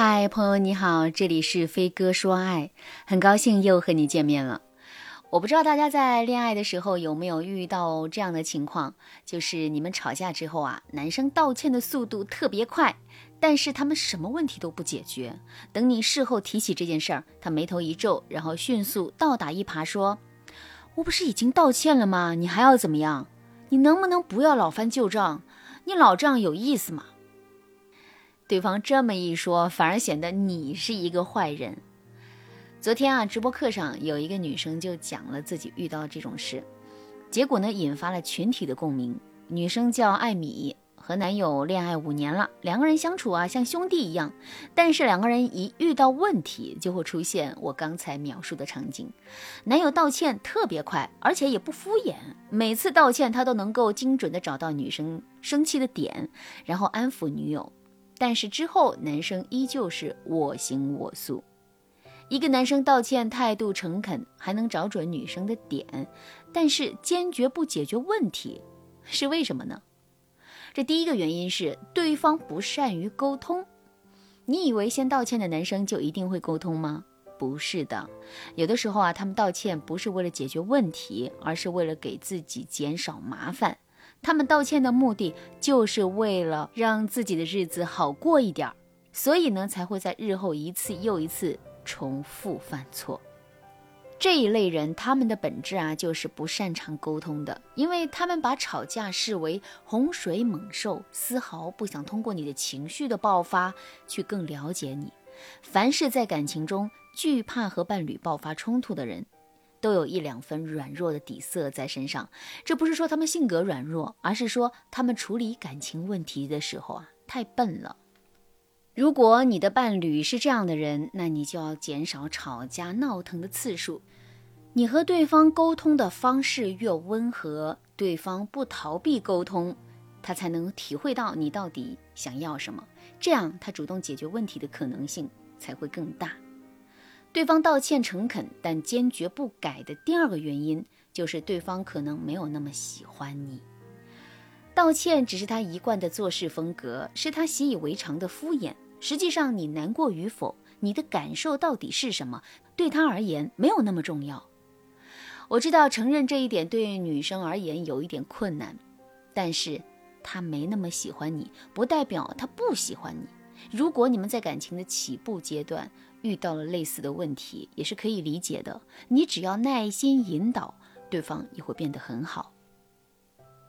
嗨，朋友你好，这里是飞哥说爱，很高兴又和你见面了。我不知道大家在恋爱的时候有没有遇到这样的情况，就是你们吵架之后啊，男生道歉的速度特别快，但是他们什么问题都不解决。等你事后提起这件事儿，他眉头一皱，然后迅速倒打一耙说：“我不是已经道歉了吗？你还要怎么样？你能不能不要老翻旧账？你老这样有意思吗？”对方这么一说，反而显得你是一个坏人。昨天啊，直播课上有一个女生就讲了自己遇到这种事，结果呢，引发了群体的共鸣。女生叫艾米，和男友恋爱五年了，两个人相处啊像兄弟一样。但是两个人一遇到问题，就会出现我刚才描述的场景。男友道歉特别快，而且也不敷衍，每次道歉他都能够精准的找到女生生气的点，然后安抚女友。但是之后，男生依旧是我行我素。一个男生道歉态度诚恳，还能找准女生的点，但是坚决不解决问题，是为什么呢？这第一个原因是对方不善于沟通。你以为先道歉的男生就一定会沟通吗？不是的，有的时候啊，他们道歉不是为了解决问题，而是为了给自己减少麻烦。他们道歉的目的就是为了让自己的日子好过一点儿，所以呢才会在日后一次又一次重复犯错。这一类人，他们的本质啊就是不擅长沟通的，因为他们把吵架视为洪水猛兽，丝毫不想通过你的情绪的爆发去更了解你。凡是在感情中惧怕和伴侣爆发冲突的人。都有一两分软弱的底色在身上，这不是说他们性格软弱，而是说他们处理感情问题的时候啊太笨了。如果你的伴侣是这样的人，那你就要减少吵架闹腾的次数。你和对方沟通的方式越温和，对方不逃避沟通，他才能体会到你到底想要什么，这样他主动解决问题的可能性才会更大。对方道歉诚恳，但坚决不改的第二个原因，就是对方可能没有那么喜欢你。道歉只是他一贯的做事风格，是他习以为常的敷衍。实际上，你难过与否，你的感受到底是什么，对他而言没有那么重要。我知道承认这一点对女生而言有一点困难，但是他没那么喜欢你，不代表他不喜欢你。如果你们在感情的起步阶段遇到了类似的问题，也是可以理解的。你只要耐心引导，对方也会变得很好。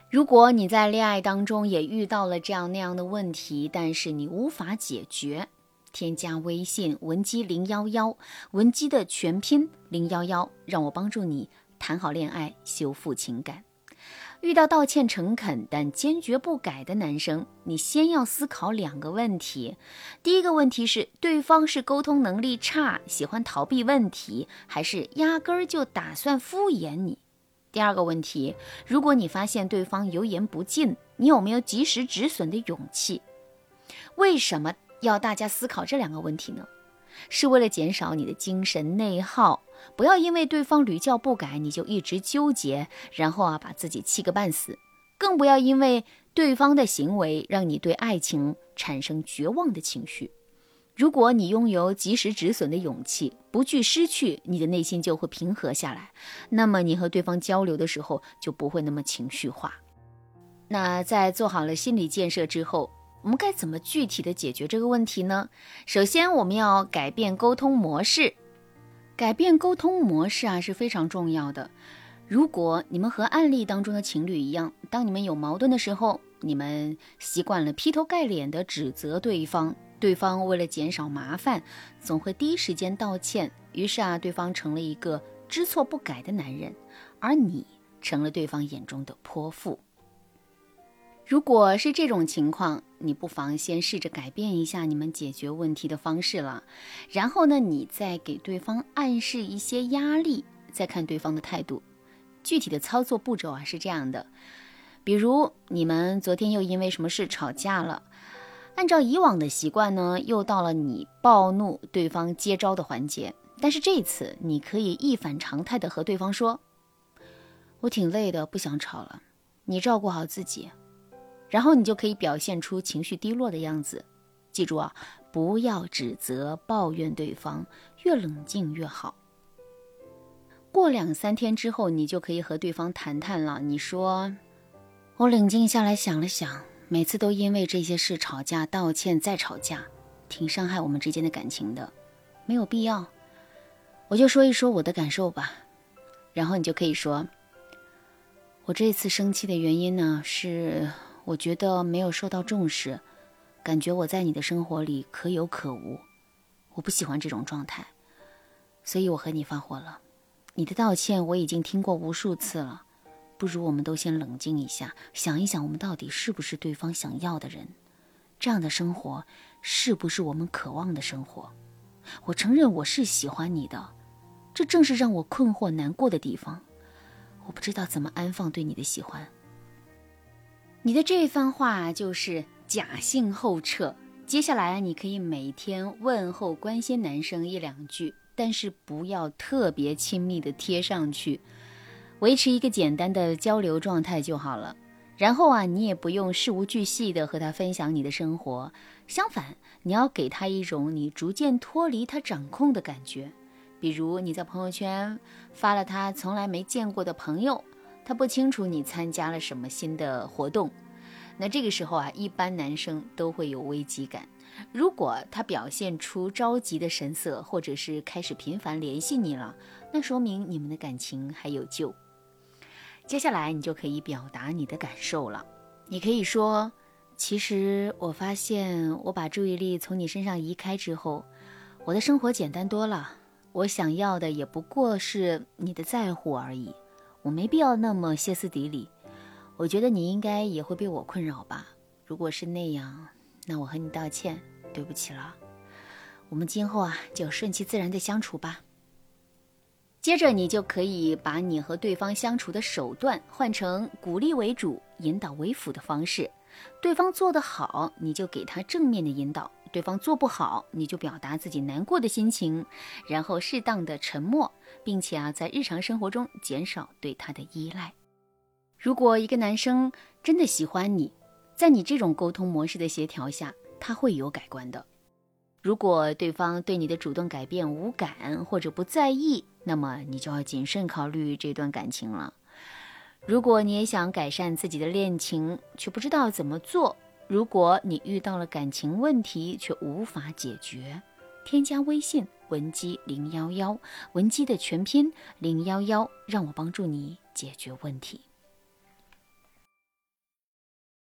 如果你在恋爱当中也遇到了这样那样的问题，但是你无法解决，添加微信文姬零幺幺，文姬的全拼零幺幺，让我帮助你谈好恋爱，修复情感。遇到道歉诚恳但坚决不改的男生，你先要思考两个问题。第一个问题是，对方是沟通能力差，喜欢逃避问题，还是压根儿就打算敷衍你？第二个问题，如果你发现对方油盐不进，你有没有及时止损的勇气？为什么要大家思考这两个问题呢？是为了减少你的精神内耗。不要因为对方屡教不改，你就一直纠结，然后啊把自己气个半死。更不要因为对方的行为让你对爱情产生绝望的情绪。如果你拥有及时止损的勇气，不惧失去，你的内心就会平和下来。那么你和对方交流的时候就不会那么情绪化。那在做好了心理建设之后，我们该怎么具体的解决这个问题呢？首先，我们要改变沟通模式。改变沟通模式啊是非常重要的。如果你们和案例当中的情侣一样，当你们有矛盾的时候，你们习惯了劈头盖脸的指责对方，对方为了减少麻烦，总会第一时间道歉。于是啊，对方成了一个知错不改的男人，而你成了对方眼中的泼妇。如果是这种情况，你不妨先试着改变一下你们解决问题的方式了，然后呢，你再给对方暗示一些压力，再看对方的态度。具体的操作步骤啊是这样的：比如你们昨天又因为什么事吵架了，按照以往的习惯呢，又到了你暴怒对方接招的环节，但是这次你可以一反常态的和对方说：“我挺累的，不想吵了，你照顾好自己。”然后你就可以表现出情绪低落的样子，记住啊，不要指责、抱怨对方，越冷静越好。过两三天之后，你就可以和对方谈谈了。你说，我冷静下来想了想，每次都因为这些事吵架、道歉再吵架，挺伤害我们之间的感情的，没有必要。我就说一说我的感受吧，然后你就可以说，我这次生气的原因呢，是我觉得没有受到重视，感觉我在你的生活里可有可无，我不喜欢这种状态，所以我和你发火了。你的道歉我已经听过无数次了，不如我们都先冷静一下，想一想我们到底是不是对方想要的人，这样的生活是不是我们渴望的生活？我承认我是喜欢你的，这正是让我困惑难过的地方。我不知道怎么安放对你的喜欢。你的这番话就是假性后撤。接下来你可以每天问候关心男生一两句。但是不要特别亲密的贴上去，维持一个简单的交流状态就好了。然后啊，你也不用事无巨细的和他分享你的生活，相反，你要给他一种你逐渐脱离他掌控的感觉。比如你在朋友圈发了他从来没见过的朋友，他不清楚你参加了什么新的活动，那这个时候啊，一般男生都会有危机感。如果他表现出着急的神色，或者是开始频繁联系你了，那说明你们的感情还有救。接下来你就可以表达你的感受了。你可以说：“其实我发现，我把注意力从你身上移开之后，我的生活简单多了。我想要的也不过是你的在乎而已。我没必要那么歇斯底里。我觉得你应该也会被我困扰吧？如果是那样。”那我和你道歉，对不起了。我们今后啊，就顺其自然的相处吧。接着，你就可以把你和对方相处的手段换成鼓励为主、引导为辅的方式。对方做得好，你就给他正面的引导；对方做不好，你就表达自己难过的心情，然后适当的沉默，并且啊，在日常生活中减少对他的依赖。如果一个男生真的喜欢你，在你这种沟通模式的协调下，他会有改观的。如果对方对你的主动改变无感或者不在意，那么你就要谨慎考虑这段感情了。如果你也想改善自己的恋情，却不知道怎么做；如果你遇到了感情问题却无法解决，添加微信文姬零幺幺，文姬的全拼零幺幺，让我帮助你解决问题。